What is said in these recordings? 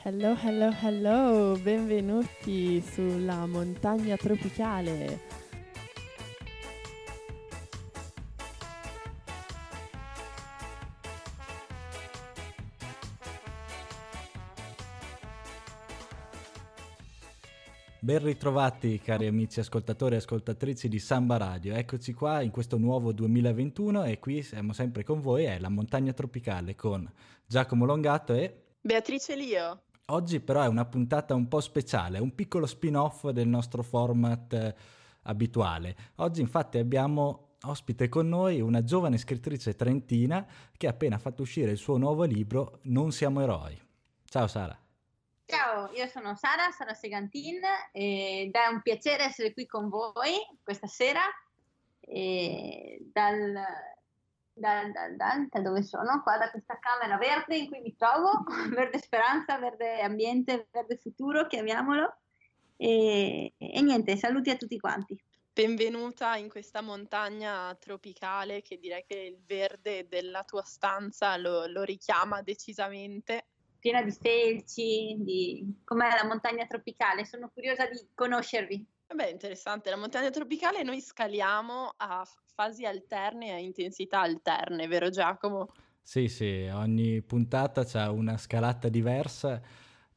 Hello, hello, hello, benvenuti sulla montagna tropicale. Ben ritrovati cari amici ascoltatori e ascoltatrici di Samba Radio, eccoci qua in questo nuovo 2021 e qui siamo sempre con voi, è la montagna tropicale con Giacomo Longato e Beatrice Lio. Oggi però è una puntata un po' speciale, un piccolo spin-off del nostro format eh, abituale. Oggi infatti abbiamo ospite con noi una giovane scrittrice trentina che ha appena fatto uscire il suo nuovo libro Non siamo eroi. Ciao Sara. Ciao, io sono Sara, Sara Segantin ed è un piacere essere qui con voi questa sera dal, da, da, da, dove sono? Qua da questa camera verde in cui mi trovo, verde speranza, verde ambiente, verde futuro, chiamiamolo. E, e niente, saluti a tutti quanti. Benvenuta in questa montagna tropicale che direi che il verde della tua stanza lo, lo richiama decisamente. Piena di felci, di com'è la montagna tropicale. Sono curiosa di conoscervi. Beh, interessante. La montagna tropicale noi scaliamo a fasi alterne e a intensità alterne, vero Giacomo? Sì, sì, ogni puntata c'è una scalata diversa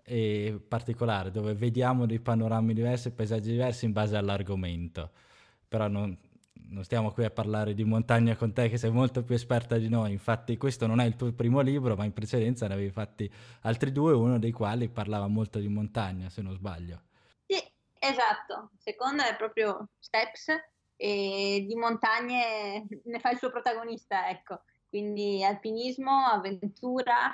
e particolare dove vediamo dei panorami diversi, paesaggi diversi in base all'argomento. Però non, non stiamo qui a parlare di montagna con te che sei molto più esperta di noi, infatti questo non è il tuo primo libro, ma in precedenza ne avevi fatti altri due, uno dei quali parlava molto di montagna, se non sbaglio. Esatto, il secondo è proprio Steps e di montagne ne fa il suo protagonista, ecco, quindi alpinismo, avventura,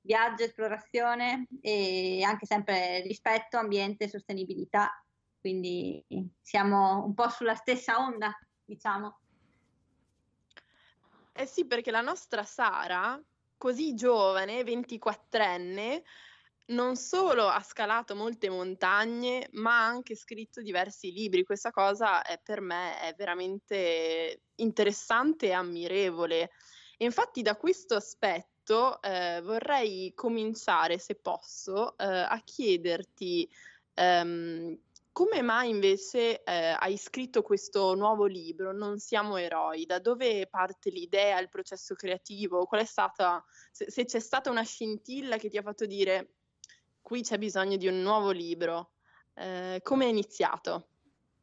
viaggio, esplorazione e anche sempre rispetto, ambiente sostenibilità, quindi siamo un po' sulla stessa onda, diciamo. Eh sì, perché la nostra Sara, così giovane, 24enne, non solo ha scalato molte montagne, ma ha anche scritto diversi libri. Questa cosa è, per me è veramente interessante e ammirevole. E infatti da questo aspetto eh, vorrei cominciare, se posso, eh, a chiederti ehm, come mai invece eh, hai scritto questo nuovo libro, Non siamo eroi? Da dove parte l'idea, il processo creativo? Stata, se, se c'è stata una scintilla che ti ha fatto dire qui c'è bisogno di un nuovo libro. Eh, come è iniziato?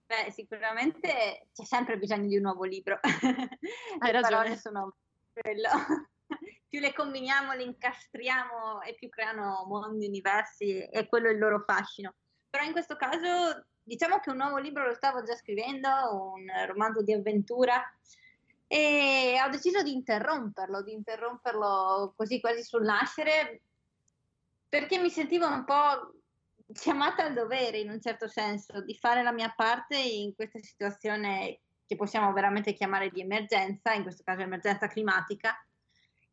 Beh, sicuramente c'è sempre bisogno di un nuovo libro. Hai le parole sono quello. più le combiniamo, le incastriamo e più creano mondi universi e quello è il loro fascino. Però in questo caso diciamo che un nuovo libro lo stavo già scrivendo, un romanzo di avventura e ho deciso di interromperlo, di interromperlo così quasi sul nascere perché mi sentivo un po' chiamata al dovere in un certo senso di fare la mia parte in questa situazione che possiamo veramente chiamare di emergenza, in questo caso emergenza climatica,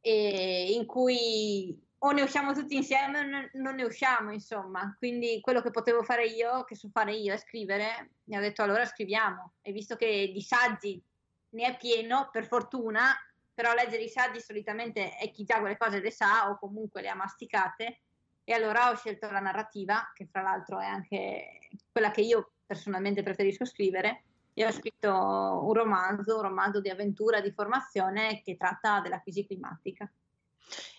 in cui o ne usciamo tutti insieme o non ne usciamo, insomma. Quindi quello che potevo fare io, che so fare io, è scrivere, mi ha detto allora scriviamo. E visto che di saggi ne è pieno, per fortuna, però leggere i saggi solitamente è chi già quelle cose le sa o comunque le ha masticate, e allora ho scelto la narrativa, che fra l'altro è anche quella che io personalmente preferisco scrivere, e ho scritto un romanzo, un romanzo di avventura, di formazione che tratta della crisi climatica.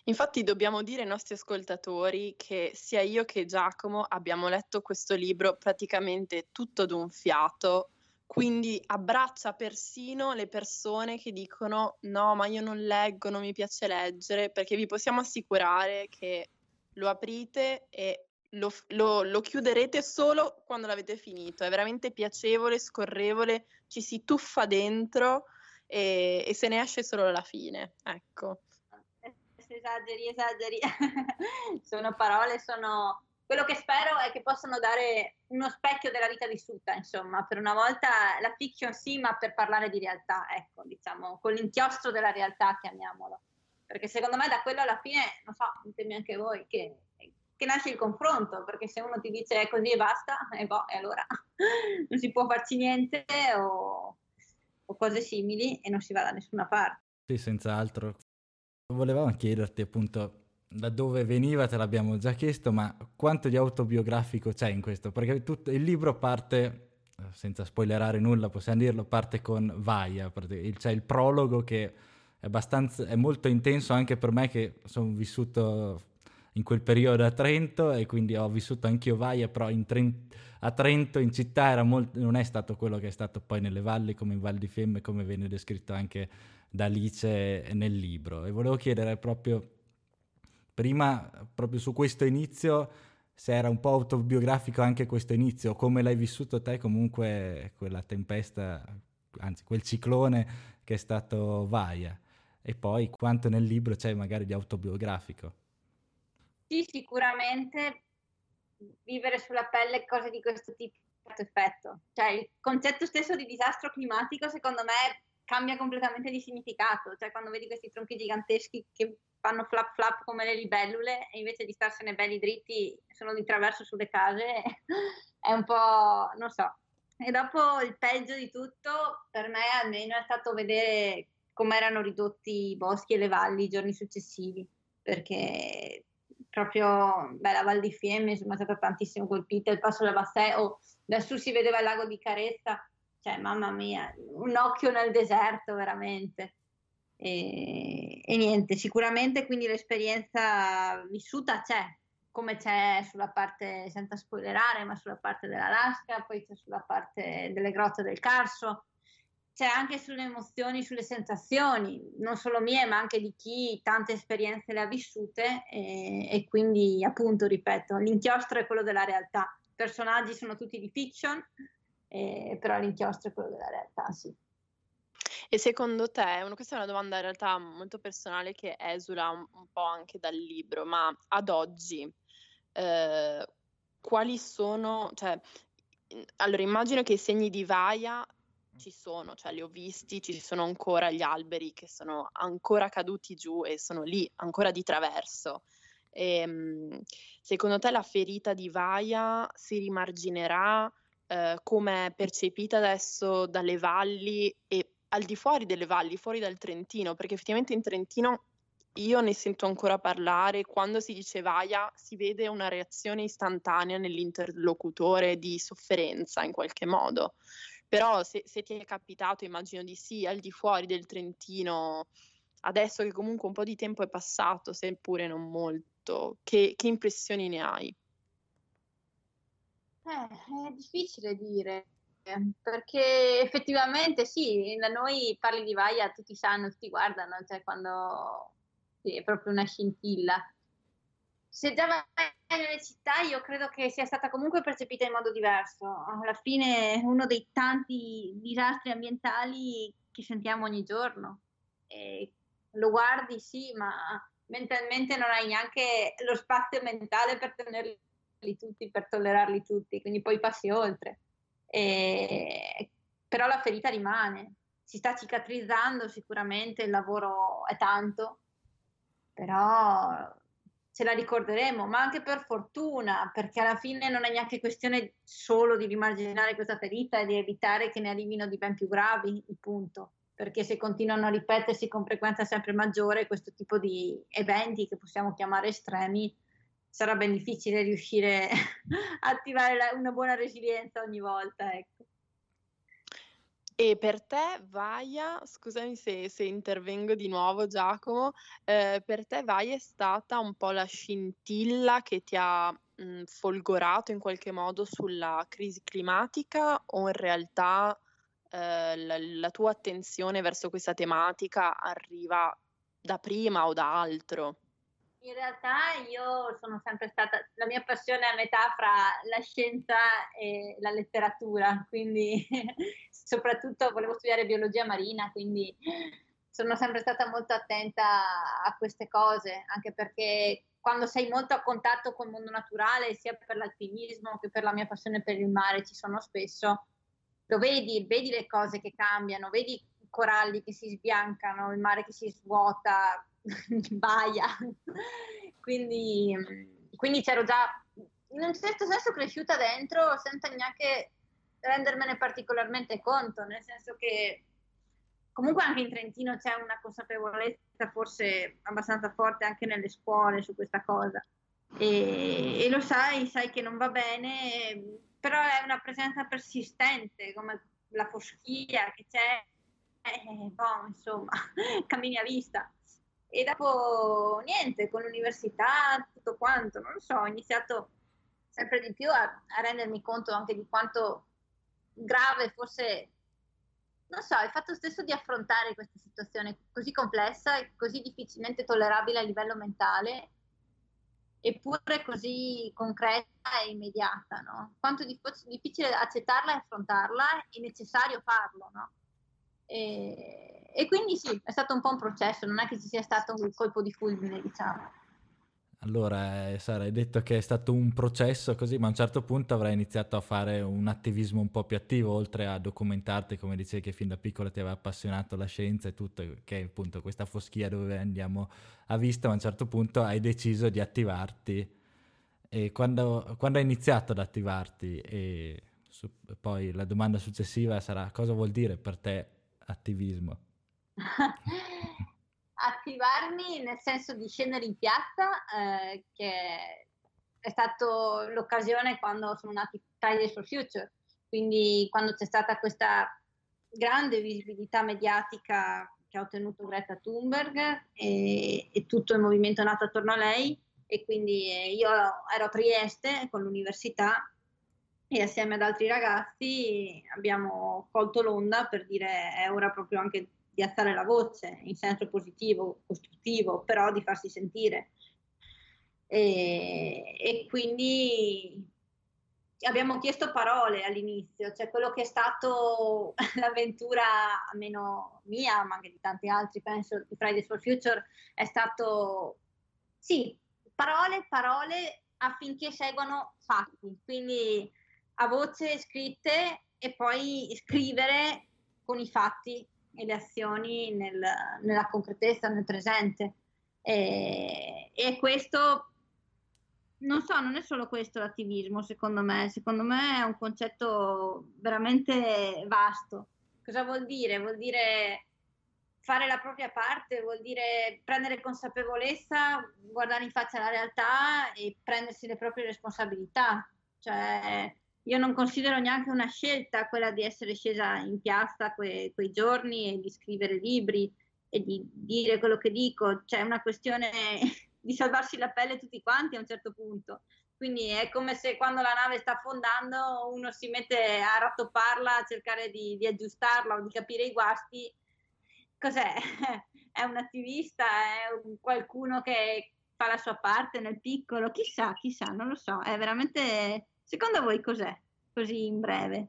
Infatti dobbiamo dire ai nostri ascoltatori che sia io che Giacomo abbiamo letto questo libro praticamente tutto d'un fiato, quindi abbraccia persino le persone che dicono no, ma io non leggo, non mi piace leggere, perché vi possiamo assicurare che lo aprite e lo, lo, lo, chiuderete solo quando l'avete finito. È veramente piacevole, scorrevole, ci si tuffa dentro e, e se ne esce solo alla fine. Ecco. Esageri, esageri. sono parole, sono... Quello che spero è che possano dare uno specchio della vita vissuta, insomma, per una volta la fiction sì, ma per parlare di realtà, ecco, diciamo, con l'inchiostro della realtà, chiamiamolo perché secondo me da quello alla fine, non so, ditemi anche voi, che, che, nasce il confronto, perché se uno ti dice è così e basta, e boh, e allora non si può farci niente o, o cose simili e non si va da nessuna parte. Sì, senz'altro. Volevamo chiederti appunto da dove veniva te l'abbiamo già chiesto, ma quanto di autobiografico c'è in questo? Perché tutto, il libro parte, senza spoilerare nulla possiamo dirlo, parte con Vaia, c'è il prologo che è, è molto intenso anche per me che sono vissuto in quel periodo a Trento e quindi ho vissuto anch'io Vaia, però Trent- a Trento in città molt- non è stato quello che è stato poi nelle valli come in Val di Fiemme, come viene descritto anche da Alice nel libro. E volevo chiedere proprio, prima, proprio su questo inizio, se era un po' autobiografico anche questo inizio, come l'hai vissuto te comunque quella tempesta, anzi quel ciclone che è stato Vaia, e poi quanto nel libro c'è magari di autobiografico. Sì, sicuramente vivere sulla pelle cose di questo tipo effetto. Cioè, il concetto stesso di disastro climatico, secondo me, cambia completamente di significato. Cioè, quando vedi questi tronchi giganteschi che fanno flap flap come le libellule e invece di starsene belli dritti sono di traverso sulle case, è un po', non so. E dopo il peggio di tutto, per me almeno, è stato vedere come erano ridotti i boschi e le valli i giorni successivi, perché proprio beh, la Val di Fiemme insomma, è stata tantissimo colpita, il Passo della Bassè, oh, da su si vedeva il lago di Carezza, cioè mamma mia, un occhio nel deserto veramente. E, e niente, sicuramente quindi l'esperienza vissuta c'è, come c'è sulla parte, senza spoilerare, ma sulla parte dell'Alaska, poi c'è sulla parte delle grotte del Carso, c'è anche sulle emozioni, sulle sensazioni, non solo mie, ma anche di chi tante esperienze le ha vissute e, e quindi appunto, ripeto, l'inchiostro è quello della realtà. I personaggi sono tutti di fiction, eh, però l'inchiostro è quello della realtà, sì. E secondo te, questa è una domanda in realtà molto personale che esula un, un po' anche dal libro, ma ad oggi eh, quali sono, cioè, allora immagino che i segni di Vaia ci sono, cioè li ho visti, ci sono ancora gli alberi che sono ancora caduti giù e sono lì ancora di traverso. E, ehm, secondo te la ferita di Vaia si rimarginerà eh, come è percepita adesso dalle valli e al di fuori delle valli, fuori dal Trentino? Perché effettivamente in Trentino io ne sento ancora parlare, quando si dice Vaia si vede una reazione istantanea nell'interlocutore di sofferenza in qualche modo. Però se, se ti è capitato, immagino di sì, al di fuori del Trentino, adesso che comunque un po' di tempo è passato, seppure non molto, che, che impressioni ne hai? Eh, è difficile dire, perché effettivamente sì, da noi parli di Vaia, tutti sanno, tutti guardano, cioè quando sì, è proprio una scintilla se già vai nelle città io credo che sia stata comunque percepita in modo diverso. Alla fine è uno dei tanti disastri ambientali che sentiamo ogni giorno. E lo guardi sì, ma mentalmente non hai neanche lo spazio mentale per tenerli tutti, per tollerarli tutti, quindi poi passi oltre. E... Però la ferita rimane, si sta cicatrizzando sicuramente, il lavoro è tanto, però ce la ricorderemo, ma anche per fortuna, perché alla fine non è neanche questione solo di rimarginare questa ferita e di evitare che ne arrivino di ben più gravi, il punto. Perché se continuano a ripetersi con frequenza sempre maggiore questo tipo di eventi che possiamo chiamare estremi, sarà ben difficile riuscire a attivare una buona resilienza ogni volta. Ecco. E per te Vaia, scusami se, se intervengo di nuovo Giacomo, eh, per te Vaia è stata un po' la scintilla che ti ha mh, folgorato in qualche modo sulla crisi climatica o in realtà eh, la, la tua attenzione verso questa tematica arriva da prima o da altro? In realtà io sono sempre stata, la mia passione è a metà fra la scienza e la letteratura, quindi soprattutto volevo studiare biologia marina, quindi sono sempre stata molto attenta a queste cose, anche perché quando sei molto a contatto con il mondo naturale, sia per l'alpinismo che per la mia passione per il mare, ci sono spesso, lo vedi, vedi le cose che cambiano, vedi i coralli che si sbiancano, il mare che si svuota, baia. quindi, quindi c'ero già in un certo senso cresciuta dentro senza neanche rendermene particolarmente conto, nel senso che comunque anche in Trentino c'è una consapevolezza forse abbastanza forte anche nelle scuole su questa cosa. E, e, lo sai, sai che non va bene, però è una presenza persistente, come la foschia che c'è, eh, boh, insomma, cammini a vista. E dopo niente, con l'università, tutto quanto, non lo so, ho iniziato sempre di più a, a rendermi conto anche di quanto grave fosse, non so, il fatto stesso di affrontare questa situazione così complessa e così difficilmente tollerabile a livello mentale, eppure così concreta e immediata, no? Quanto è difficile accettarla e affrontarla, è necessario farlo, no? E, e quindi sì, è stato un po' un processo, non è che ci sia stato un colpo di fulmine, diciamo. Allora, eh, Sara, hai detto che è stato un processo così, ma a un certo punto avrai iniziato a fare un attivismo un po' più attivo, oltre a documentarti, come dicevi che fin da piccola ti aveva appassionato la scienza e tutto, che è appunto questa foschia dove andiamo a vista, ma a un certo punto hai deciso di attivarti. E quando, quando hai iniziato ad attivarti? E su, poi la domanda successiva sarà cosa vuol dire per te attivismo? attivarmi nel senso di scendere in piazza, eh, che è stata l'occasione quando sono nati Fridays for Future, quindi quando c'è stata questa grande visibilità mediatica che ha ottenuto Greta Thunberg e, e tutto il movimento nato attorno a lei e quindi eh, io ero a Trieste con l'università e assieme ad altri ragazzi abbiamo colto l'onda per dire è ora proprio anche di alzare la voce in senso positivo, costruttivo, però di farsi sentire. E, e quindi abbiamo chiesto parole all'inizio, cioè quello che è stato l'avventura, almeno mia, ma anche di tanti altri, penso, di Fridays for Future, è stato, sì, parole, parole affinché seguano fatti, quindi a voce scritte e poi scrivere con i fatti e le azioni nel, nella concretezza, nel presente. E, e, questo, non so, non è solo questo l'attivismo, secondo me, secondo me è un concetto veramente vasto. Cosa vuol dire? Vuol dire fare la propria parte, vuol dire prendere consapevolezza, guardare in faccia la realtà e prendersi le proprie responsabilità. Cioè, io non considero neanche una scelta quella di essere scesa in piazza que- quei giorni e di scrivere libri e di dire quello che dico, c'è una questione di salvarsi la pelle tutti quanti a un certo punto. Quindi è come se quando la nave sta affondando uno si mette a rattopparla, a cercare di, di aggiustarla o di capire i guasti. Cos'è? È un attivista? È un qualcuno che fa la sua parte nel piccolo? Chissà, chissà, non lo so. È veramente Secondo voi cos'è? Così in breve.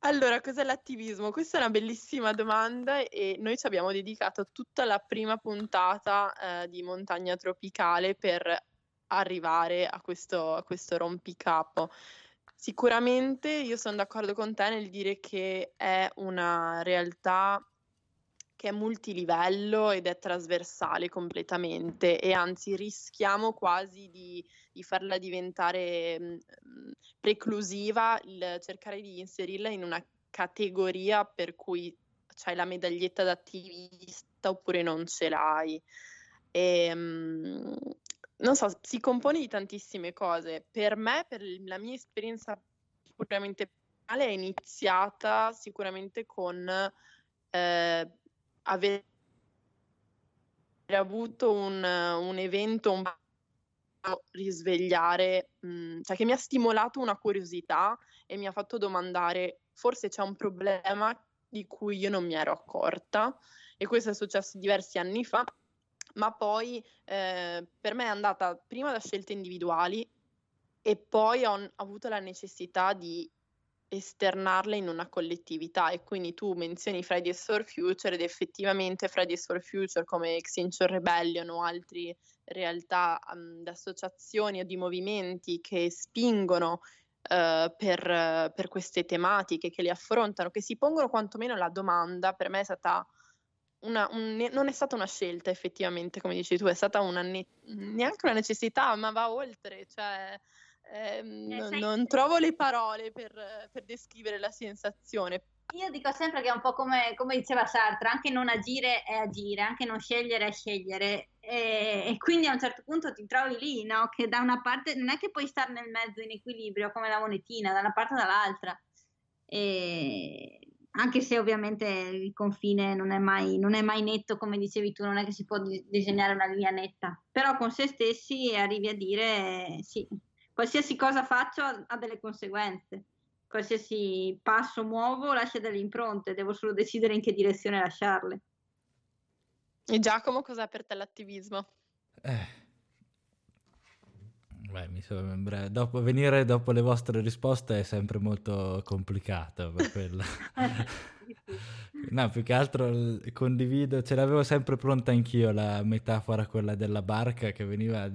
Allora, cos'è l'attivismo? Questa è una bellissima domanda e noi ci abbiamo dedicato tutta la prima puntata eh, di Montagna Tropicale per arrivare a questo, a questo rompicapo. Sicuramente io sono d'accordo con te nel dire che è una realtà che è multilivello ed è trasversale completamente e anzi rischiamo quasi di, di farla diventare mh, mm, preclusiva il cercare di inserirla in una categoria per cui c'hai la medaglietta d'attivista oppure non ce l'hai. E, mh, non so, si compone di tantissime cose. Per me, per la mia esperienza puramente personale, è iniziata sicuramente con eh, avere avuto un, un evento un risvegliare, mh, cioè che mi ha stimolato una curiosità e mi ha fatto domandare forse c'è un problema di cui io non mi ero accorta? E questo è successo diversi anni fa, ma poi eh, per me è andata prima da scelte individuali e poi ho avuto la necessità di esternarle in una collettività e quindi tu menzioni Fridays for Future ed effettivamente Fridays for Future come Extinction Rebellion o altre realtà um, di associazioni o di movimenti che spingono uh, per, per, queste tematiche, che le affrontano, che si pongono quantomeno la domanda, per me è stata una, un, non è stata una scelta effettivamente, come dici tu, è stata una ne- neanche una necessità, ma va oltre, cioè eh, non, non, trovo le parole per, per, descrivere la sensazione, io dico sempre che è un po' come, come, diceva Sartre, anche non agire è agire, anche non scegliere è scegliere. E, e, quindi a un certo punto ti trovi lì, no? Che da una parte non è che puoi stare nel mezzo in equilibrio come la monetina, da una parte o dall'altra. E anche se ovviamente il confine non è, mai, non è mai netto, come dicevi tu, non è che si può disegnare una linea netta, però con se stessi arrivi a dire sì, qualsiasi cosa faccio ha delle conseguenze qualsiasi passo muovo lascia delle impronte, devo solo decidere in che direzione lasciarle. E Giacomo, cos'è per te l'attivismo? Eh. Beh, mi sembra, dopo, venire dopo le vostre risposte è sempre molto complicato per quello. no, più che altro condivido, ce l'avevo sempre pronta anch'io la metafora, quella della barca che veniva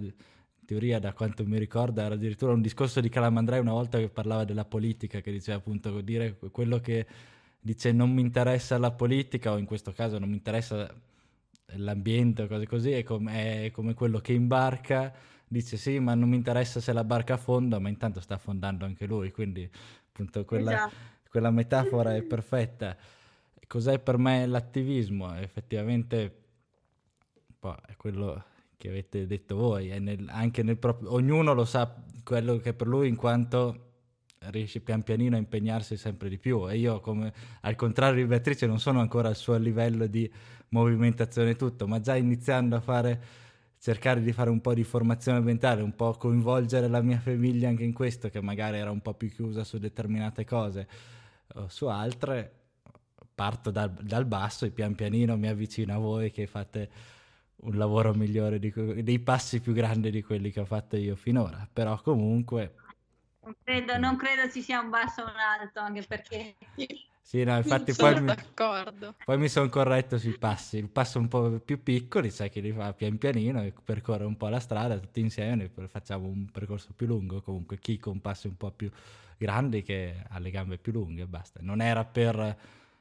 teoria, da quanto mi ricordo, era addirittura un discorso di Calamandrei una volta che parlava della politica, che diceva appunto dire quello che dice non mi interessa la politica o in questo caso non mi interessa l'ambiente o cose così, è come, è come quello che imbarca dice sì ma non mi interessa se la barca affonda, ma intanto sta affondando anche lui, quindi appunto quella, esatto. quella metafora è perfetta. Cos'è per me l'attivismo? Effettivamente poi è quello che avete detto voi, nel, anche nel proprio, ognuno lo sa quello che è per lui in quanto riesce pian pianino a impegnarsi sempre di più. E io come al contrario di Beatrice non sono ancora al suo livello di movimentazione tutto, ma già iniziando a fare cercare di fare un po' di formazione ambientale, un po' coinvolgere la mia famiglia anche in questo che magari era un po' più chiusa su determinate cose o su altre parto dal, dal basso e pian pianino mi avvicino a voi che fate un lavoro migliore, di, dei passi più grandi di quelli che ho fatto io finora, però comunque... Non credo, non credo ci sia un basso o un alto, anche perché... Sì, no, infatti poi mi, poi mi, sono corretto sui passi, il passo un po' più piccoli, sai che li fa pian pianino e percorre un po' la strada tutti insieme, facciamo un percorso più lungo, comunque chi con passi un po' più grandi che ha le gambe più lunghe, basta. Non era per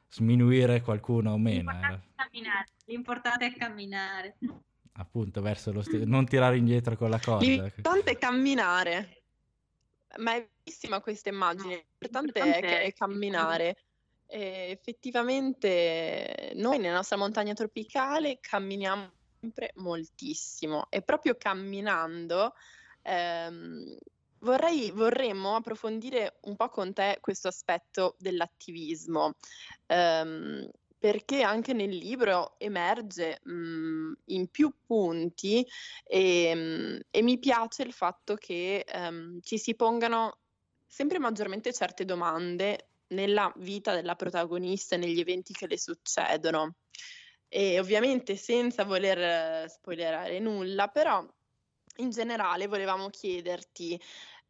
sminuire qualcuno o meno. Era... L'importante è camminare. Appunto, verso lo st- non tirare indietro con la cosa. L'importante è camminare. Ma è bellissima questa immagine. L'importante, l'importante è, è camminare. E effettivamente noi nella nostra montagna tropicale camminiamo sempre moltissimo e proprio camminando ehm, vorrei, vorremmo approfondire un po' con te questo aspetto dell'attivismo. Um, perché anche nel libro emerge mh, mhmm, in più punti e, mhmm, e, mi piace il fatto che um, ci si pongano sempre maggiormente certe domande nella vita della protagonista e negli eventi che le succedono. E ovviamente senza voler spoilerare nulla, però in generale volevamo chiederti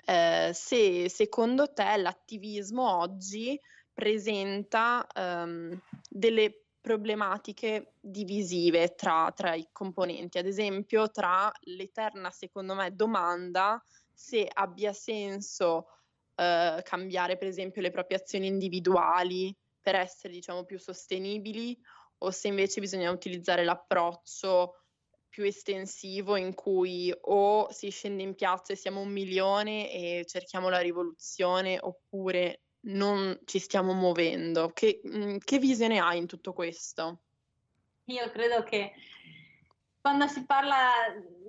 eh, se secondo te l'attivismo oggi presenta um, delle problematiche divisive tra, tra, i componenti, ad esempio tra l'eterna, secondo me, domanda se abbia senso uh, cambiare, per esempio, le proprie azioni individuali per essere, diciamo, più sostenibili o se invece bisogna utilizzare l'approccio più estensivo in cui o si scende in piazza e siamo un milione e cerchiamo la rivoluzione oppure non ci stiamo muovendo. Che, mh, che visione hai in tutto questo? Io credo che quando si parla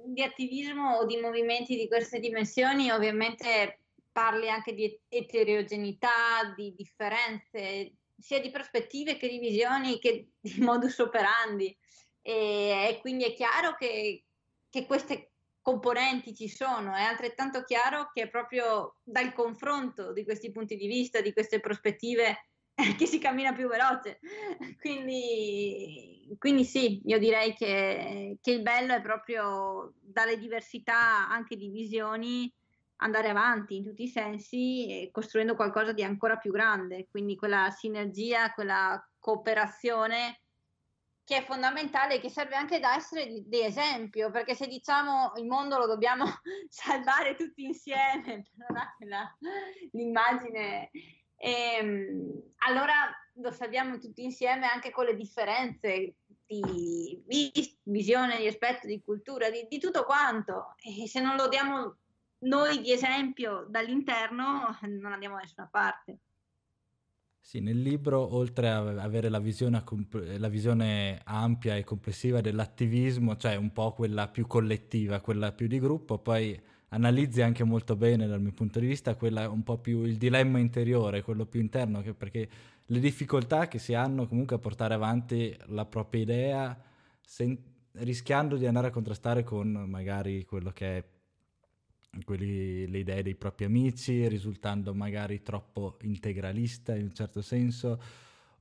di attivismo o di movimenti di queste dimensioni, ovviamente parli anche di eterogeneità, di differenze, sia di prospettive che di visioni che di modus operandi. E, quindi è chiaro che, che queste componenti ci sono, è altrettanto chiaro che è proprio dal confronto di questi punti di vista, di queste prospettive, che si cammina più veloce. Quindi, quindi sì, io direi che, che, il bello è proprio dalle diversità anche di visioni andare avanti in tutti i sensi costruendo qualcosa di ancora più grande, quindi quella sinergia, quella cooperazione che è fondamentale e che serve anche da essere di, di, esempio, perché se diciamo il mondo lo dobbiamo salvare tutti insieme, la, l'immagine, e, ehm, allora lo salviamo tutti insieme anche con le differenze di, di visione, di aspetto, di cultura, di, di tutto quanto. E se non lo diamo noi di esempio dall'interno, non andiamo da nessuna parte. Sì, nel libro, oltre a avere la visione, la visione, ampia e complessiva dell'attivismo, cioè un po' quella più collettiva, quella più di gruppo, poi analizzi anche molto bene dal mio punto di vista quella un po' più il dilemma interiore, quello più interno, che, perché le difficoltà che si hanno comunque a portare avanti la propria idea sen- rischiando di andare a contrastare con magari quello che è quelli, le idee dei propri amici, risultando magari troppo integralista in un certo senso,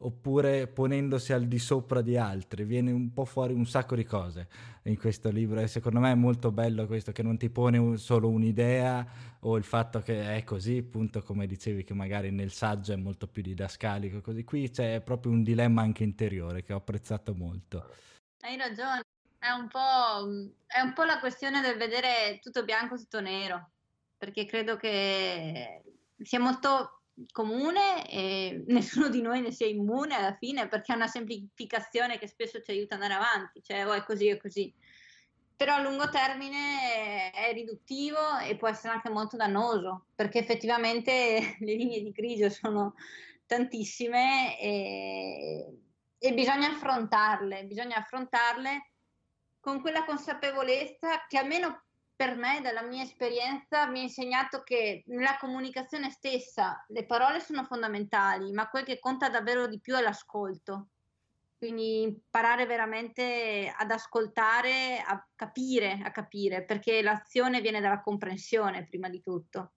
oppure ponendosi al di sopra di altri. Viene un po' fuori un sacco di cose in questo libro e secondo me è molto bello questo che non ti pone un, solo un'idea o il fatto che è così, appunto come dicevi che magari nel saggio è molto più didascalico, così qui c'è proprio un dilemma anche interiore che ho apprezzato molto. Hai ragione, è un po', è un po' la questione del vedere tutto bianco, tutto nero, perché credo che sia molto comune e nessuno di noi ne sia immune alla fine perché è una semplificazione che spesso ci aiuta ad andare avanti, cioè oh, è così, è così. Però a lungo termine è riduttivo e può essere anche molto dannoso perché effettivamente le linee di grigio sono tantissime e, e bisogna affrontarle, bisogna affrontarle con quella consapevolezza che almeno per me, dalla mia esperienza, mi ha insegnato che nella comunicazione stessa le parole sono fondamentali, ma quel che conta davvero di più è l'ascolto. Quindi imparare veramente ad ascoltare, a capire, a capire, perché l'azione viene dalla comprensione prima di tutto.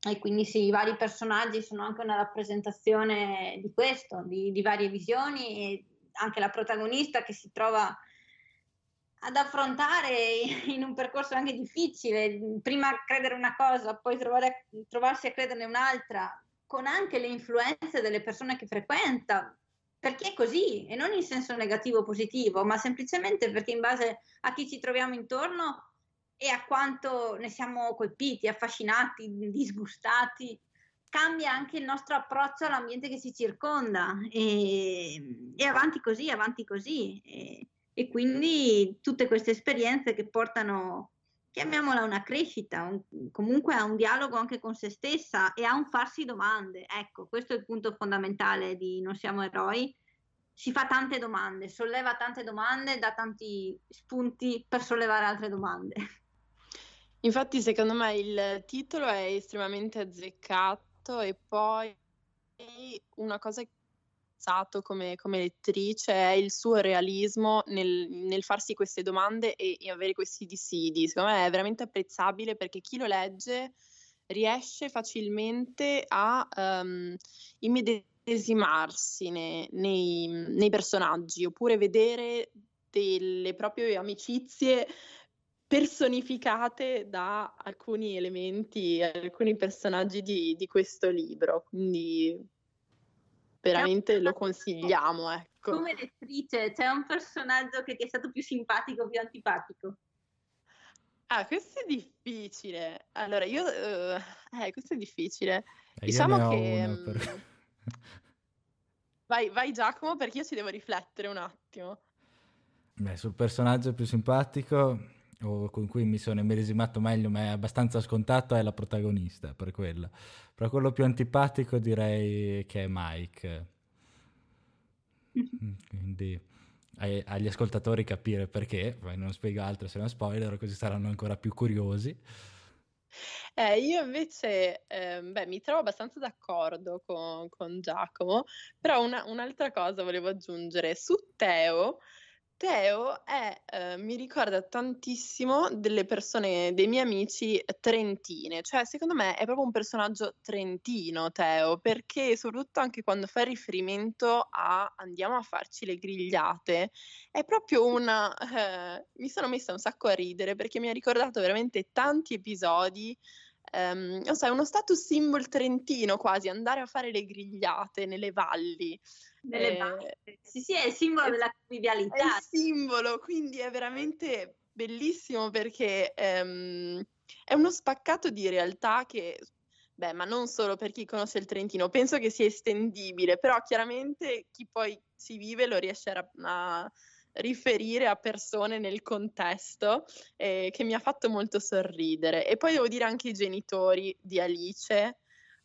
E quindi sì, i vari personaggi sono anche una rappresentazione di questo, di, di varie visioni e anche la protagonista che si trova ad affrontare in un percorso anche difficile, prima credere una cosa, poi trovare, trovarsi a crederne un'altra, con anche le influenze delle persone che frequenta, perché è così, e non in senso negativo o positivo, ma semplicemente perché in base a chi ci troviamo intorno e a quanto ne siamo colpiti, affascinati, disgustati, cambia anche il nostro approccio all'ambiente che ci circonda e, e avanti così, avanti così. E, e quindi tutte queste esperienze che portano, chiamiamola una crescita, un, comunque a un dialogo anche con se stessa e a un farsi domande. Ecco, questo è il punto fondamentale di Non siamo eroi. Si fa tante domande, solleva tante domande, dà tanti spunti per sollevare altre domande. Infatti, secondo me il titolo è estremamente azzeccato e poi una cosa apprezzato come, come lettrice è il suo realismo nel, nel farsi queste domande e, e, avere questi dissidi. Secondo me è veramente apprezzabile perché chi lo legge riesce facilmente a um, immedesimarsi nei, nei, nei personaggi oppure vedere delle proprie amicizie personificate da alcuni elementi, alcuni personaggi di, di questo libro. Quindi veramente lo consigliamo, ecco. Come lettrice, c'è un personaggio che ti è stato più simpatico o più antipatico? Ah, questo è difficile. Allora, io... Uh, eh, questo è difficile. Eh, diciamo che... Uno, per... Mm, vai, vai Giacomo, perché io ci devo riflettere un attimo. Beh, sul personaggio più simpatico o con cui mi sono immedesimato meglio, ma è abbastanza scontato, è la protagonista per quello. Però quello più antipatico direi che è Mike. Mm, quindi ai, agli ascoltatori capire perché, poi non spiego altro se non spoiler, così saranno ancora più curiosi. Eh, io invece eh, beh, mi trovo abbastanza d'accordo con, con Giacomo, però una, un'altra cosa volevo aggiungere. Su Teo Teo è, eh, mi ricorda tantissimo delle persone, dei miei amici trentine, cioè secondo me è proprio un personaggio trentino Teo, perché soprattutto anche quando fa riferimento a andiamo a farci le grigliate, è proprio una... Eh, mi sono messa un sacco a ridere perché mi ha ricordato veramente tanti episodi Um, non so, è uno status symbol trentino quasi, andare a fare le grigliate nelle valli. Nelle eh, Sì, sì, è il simbolo è, della convivialità. È il simbolo, quindi è veramente bellissimo perché um, è uno spaccato di realtà che, beh, ma non solo per chi conosce il Trentino, penso che sia estendibile, però chiaramente chi poi ci vive lo riesce a, a riferire a persone nel contesto eh, che mi ha fatto molto sorridere. E poi devo dire anche i genitori di Alice,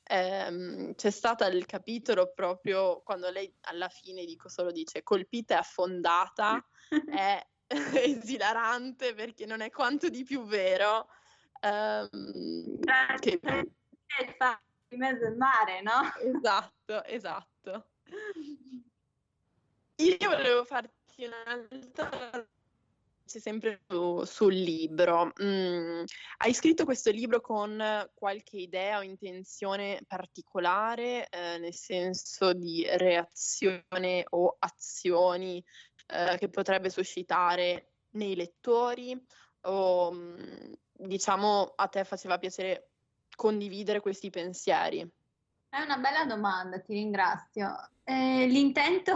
ehm, c'è stato il capitolo proprio quando lei alla fine, dico solo, dice colpita e affondata, è esilarante perché non è quanto di più vero. Ehm, che... in mezzo al mare, no? Esatto, esatto. Io volevo farti un'altra c'è sempre su, sul libro. Mm, hai scritto questo libro con qualche idea o intenzione particolare, eh, nel senso di reazione o azioni eh, che potrebbe suscitare nei lettori? O mm, diciamo a te faceva piacere condividere questi pensieri? È una bella domanda, ti ringrazio. Eh, l'intento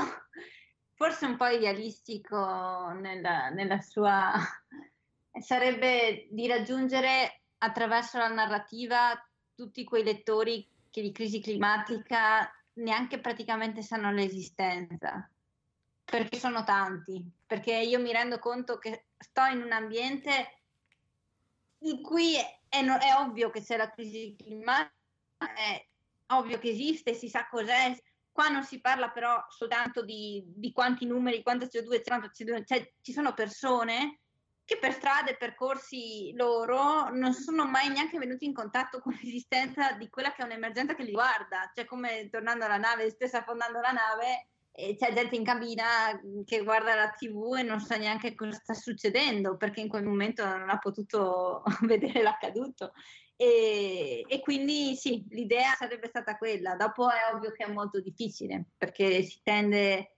forse un po' idealistico nella, nella sua... sarebbe di raggiungere attraverso la narrativa tutti quei lettori che di crisi climatica neanche praticamente sanno l'esistenza, perché sono tanti, perché io mi rendo conto che sto in un ambiente in cui è, è, è ovvio che c'è la crisi climatica, è ovvio che esiste, si sa cos'è, Qua non si parla però soltanto di, di quanti numeri, quanto CO2, quanto CO2, cioè ci sono persone che per strade, percorsi loro non sono mai neanche venuti in contatto con l'esistenza di quella che è un'emergenza che li guarda, cioè come tornando alla nave, stessa affondando la nave, e c'è gente in cabina che guarda la tv e non sa neanche cosa sta succedendo perché in quel momento non ha potuto vedere l'accaduto e, e, quindi sì, l'idea sarebbe stata quella. Dopo è ovvio che è molto difficile perché si tende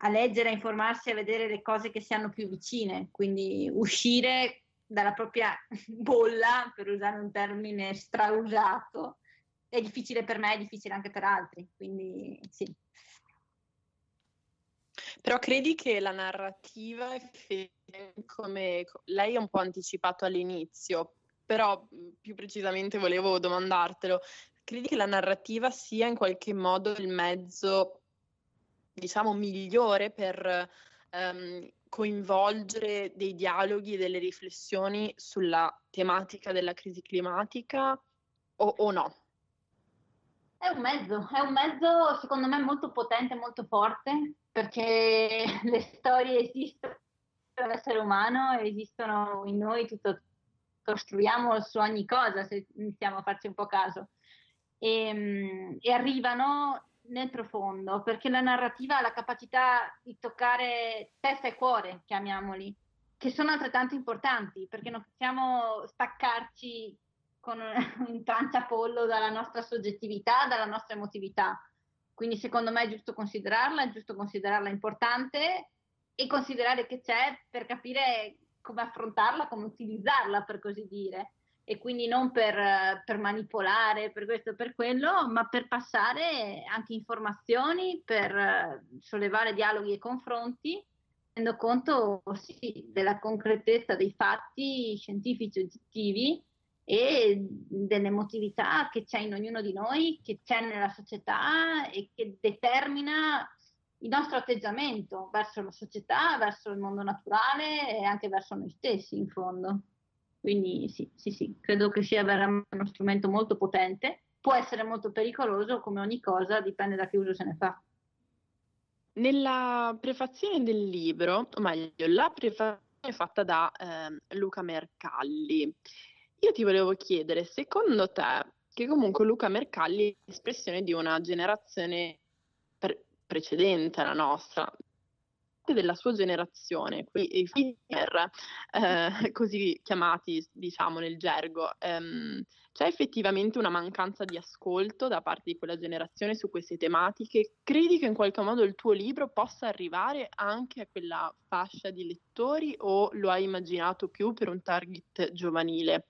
a leggere, a informarsi, a vedere le cose che si hanno più vicine, quindi uscire dalla propria bolla, per usare un termine strausato, è difficile per me, è difficile anche per altri, quindi sì. Però credi che la narrativa, come lei ha un po' anticipato all'inizio, però mhmm, più precisamente volevo domandartelo, credi che la narrativa sia in qualche modo il mezzo, diciamo, migliore per um, coinvolgere dei dialoghi e delle riflessioni sulla tematica della crisi climatica o, o no? È un mezzo, è un mezzo secondo me molto potente, molto forte, perché le storie esistono nell'essere umano, esistono in noi tutto, costruiamo su ogni cosa se iniziamo a farci un po' caso. E, ehm, e, arrivano nel profondo, perché la narrativa ha la capacità di toccare testa e cuore, chiamiamoli, che sono altrettanto importanti, perché non possiamo staccarci con un tranciapollo dalla nostra soggettività, dalla nostra emotività. Quindi secondo me è giusto considerarla, è giusto considerarla importante e considerare che c'è per capire come affrontarla, come utilizzarla per così dire e quindi non per, per manipolare, per questo o per quello, ma per passare anche informazioni, per sollevare dialoghi e confronti, tenendo conto sì, della concretezza dei fatti scientifici oggettivi e dell'emotività che c'è in ognuno di noi, che c'è nella società e che determina il nostro atteggiamento verso la società, verso il mondo naturale e anche verso noi stessi in fondo. Quindi sì, sì, sì, credo che sia veramente uno strumento molto potente, può essere molto pericoloso come ogni cosa, dipende da che uso se ne fa. Nella prefazione del libro, o meglio, la prefazione è fatta da eh, Luca Mercalli. Io ti volevo chiedere, secondo te, che comunque Luca Mercalli è espressione di una generazione precedente alla nostra, della sua generazione, i finner, eh, così chiamati diciamo nel gergo, ehm, c'è effettivamente una mancanza di ascolto da parte di quella generazione su queste tematiche? Credi che in qualche modo il tuo libro possa arrivare anche a quella fascia di lettori o lo hai immaginato più per un target giovanile?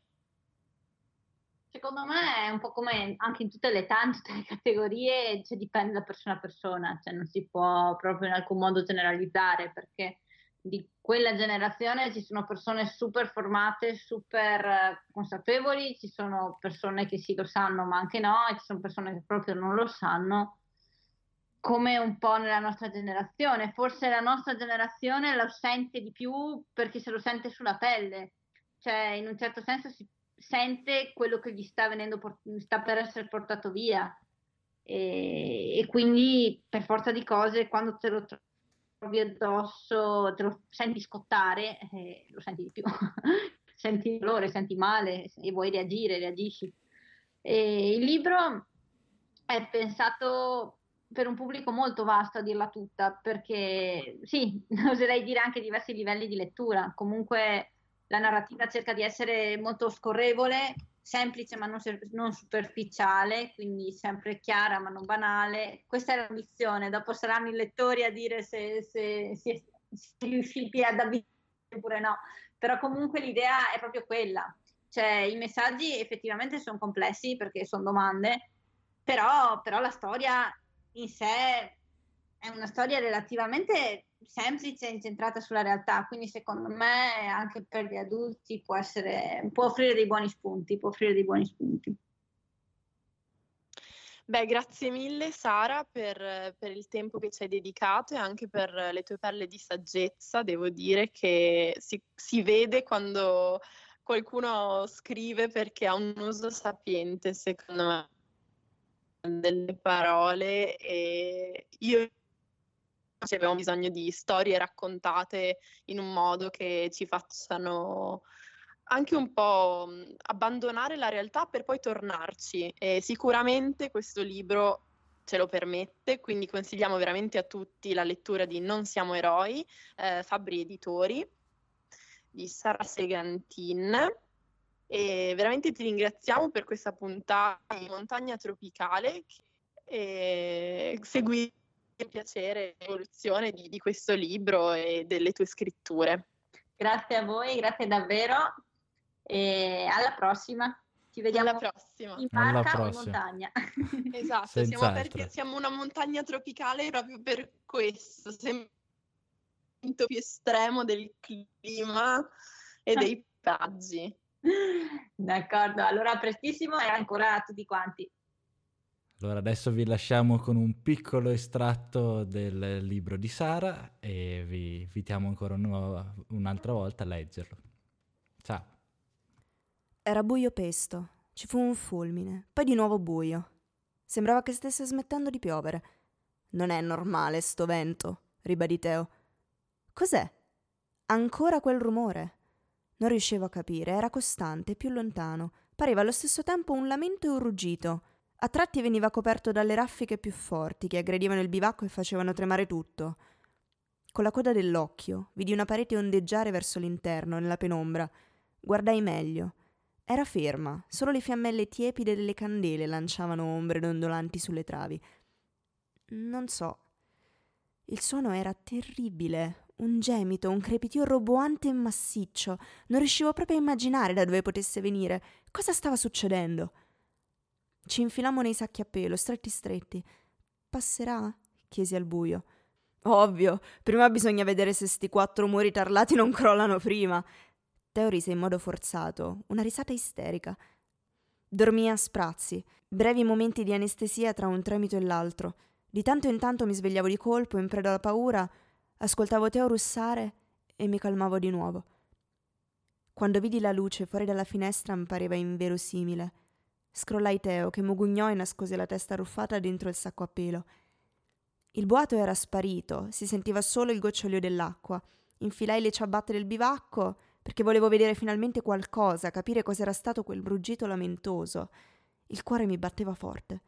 Secondo me è un po' come anche in tutte le età, in tutte le categorie, cioè dipende da persona a persona, cioè non si può proprio in alcun modo generalizzare perché di quella generazione ci sono persone super formate, super consapevoli, ci sono persone che sì lo sanno ma anche no, e ci sono persone che proprio non lo sanno, come un po' nella nostra generazione. Forse la nostra generazione lo sente di più perché se lo sente sulla pelle, cioè in un certo senso si sente quello che gli sta, venendo, sta per essere portato via. E, e, quindi per forza di cose quando te lo trovi addosso, te lo senti scottare, eh, lo senti di più, senti dolore, senti male e vuoi reagire, reagisci. E il libro è pensato per un pubblico molto vasto a dirla tutta, perché sì, oserei dire anche diversi livelli di lettura. Comunque la narrativa cerca di essere molto scorrevole, semplice ma non, non, superficiale, quindi sempre chiara ma non banale. Questa è l'ambizione, dopo saranno i lettori a dire se, se, se, se riusciti ad avvicinare oppure no, però comunque l'idea è proprio quella. Cioè, i messaggi effettivamente sono complessi perché sono domande, però, però la storia in sé è una storia relativamente semplice e incentrata sulla realtà, quindi secondo me anche per gli adulti può, essere, può offrire dei buoni spunti, dei buoni spunti. Beh, grazie mille Sara per, per, il tempo che ci hai dedicato e anche per le tue perle di saggezza. Devo dire che si, si vede quando qualcuno scrive perché ha un uso sapiente, secondo me, delle parole e io abbiamo bisogno di storie raccontate in un modo che ci facciano anche un po' abbandonare la realtà per poi tornarci. E sicuramente questo libro ce lo permette, quindi consigliamo veramente a tutti la lettura di Non siamo eroi, eh, Fabbri Editori di Sara Segantin. E veramente ti ringraziamo per questa puntata di Montagna Tropicale e seguire con piacere l'evoluzione di, di questo libro e delle tue scritture. Grazie a voi, grazie davvero e alla prossima. Ci vediamo alla prossima. in barca o in montagna. Esatto, siamo, perché, siamo, una montagna tropicale proprio per questo. Sembra più estremo del clima e dei paggi. D'accordo, allora prestissimo e ancora a tutti quanti. Allora adesso vi lasciamo con un piccolo estratto del libro di Sara e vi invitiamo ancora un un'altra volta a leggerlo. Ciao. Era buio pesto, ci fu un fulmine, poi di nuovo buio. Sembrava che stesse smettendo di piovere. Non è normale sto vento, ribadì Teo. Cos'è? Ancora quel rumore? Non riuscivo a capire, era costante, più lontano. Pareva allo stesso tempo un lamento e un ruggito. A tratti veniva coperto dalle raffiche più forti che aggredivano il bivacco e facevano tremare tutto. Con la coda dell'occhio vidi una parete ondeggiare verso l'interno, nella penombra. Guardai meglio. Era ferma, solo le fiammelle tiepide delle candele lanciavano ombre dondolanti sulle travi. Non so. Il suono era terribile, un gemito, un crepitio roboante e massiccio. Non riuscivo proprio a immaginare da dove potesse venire. Cosa stava succedendo? Ci infilammo nei sacchi a pelo, stretti stretti. Passerà? chiesi al buio. Ovvio, prima bisogna vedere se sti quattro muri tarlati non crollano prima. Teo rise in modo forzato, una risata isterica. Dormii a sprazzi, brevi momenti di anestesia tra un tremito e l'altro. Di tanto in tanto mi svegliavo di colpo, in preda alla paura, Ascoltavo Teo russare e mi calmavo di nuovo. Quando vidi la luce fuori dalla finestra mi pareva inverosimile. Scrollai Teo che mugugnò e nascose la testa arruffata dentro il sacco a pelo. Il boato era sparito, si sentiva solo il gocciolio dell'acqua. Infilai le ciabatte del bivacco perché volevo vedere finalmente qualcosa, capire cos'era stato quel ruggito lamentoso. Il cuore mi batteva forte.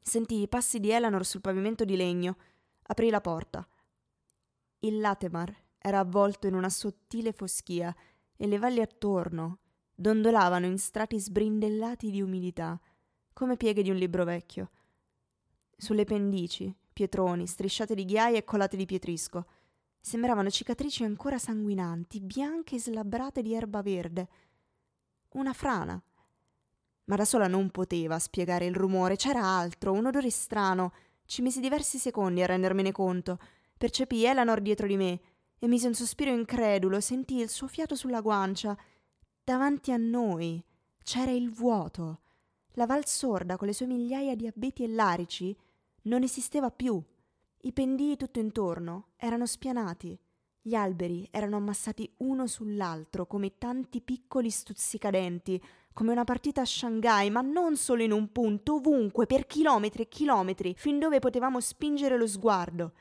Sentii i passi di Eleanor sul pavimento di legno. Aprì la porta. Il Latemar era avvolto in una sottile foschia e le valli attorno dondolavano in strati sbrindellati di umidità, come pieghe di un libro vecchio. Sulle pendici, pietroni, strisciate di ghiaia e colate di pietrisco. Sembravano cicatrici ancora sanguinanti, bianche e slabbrate di erba verde. Una frana. Ma da sola non poteva spiegare il rumore, c'era altro, un odore strano. Ci misi diversi secondi a rendermene conto. Percepì Eleanor dietro di me e mise un sospiro incredulo, sentii il suo fiato sulla guancia. Davanti a noi c'era il vuoto. La val sorda con le sue migliaia di abeti e larici non esisteva più. I pendii tutto intorno erano spianati. Gli alberi erano ammassati uno sull'altro come tanti piccoli stuzzicadenti, come una partita a Shanghai, ma non solo in un punto, ovunque, per chilometri e chilometri, fin dove potevamo spingere lo sguardo.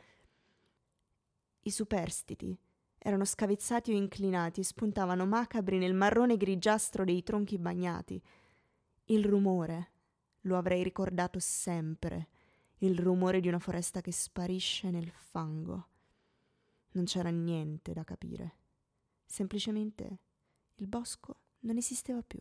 I superstiti erano scavezzati o inclinati e spuntavano macabri nel marrone grigiastro dei tronchi bagnati. Il rumore, lo avrei ricordato sempre, il rumore di una foresta che sparisce nel fango. Non c'era niente da capire. Semplicemente il bosco non esisteva più.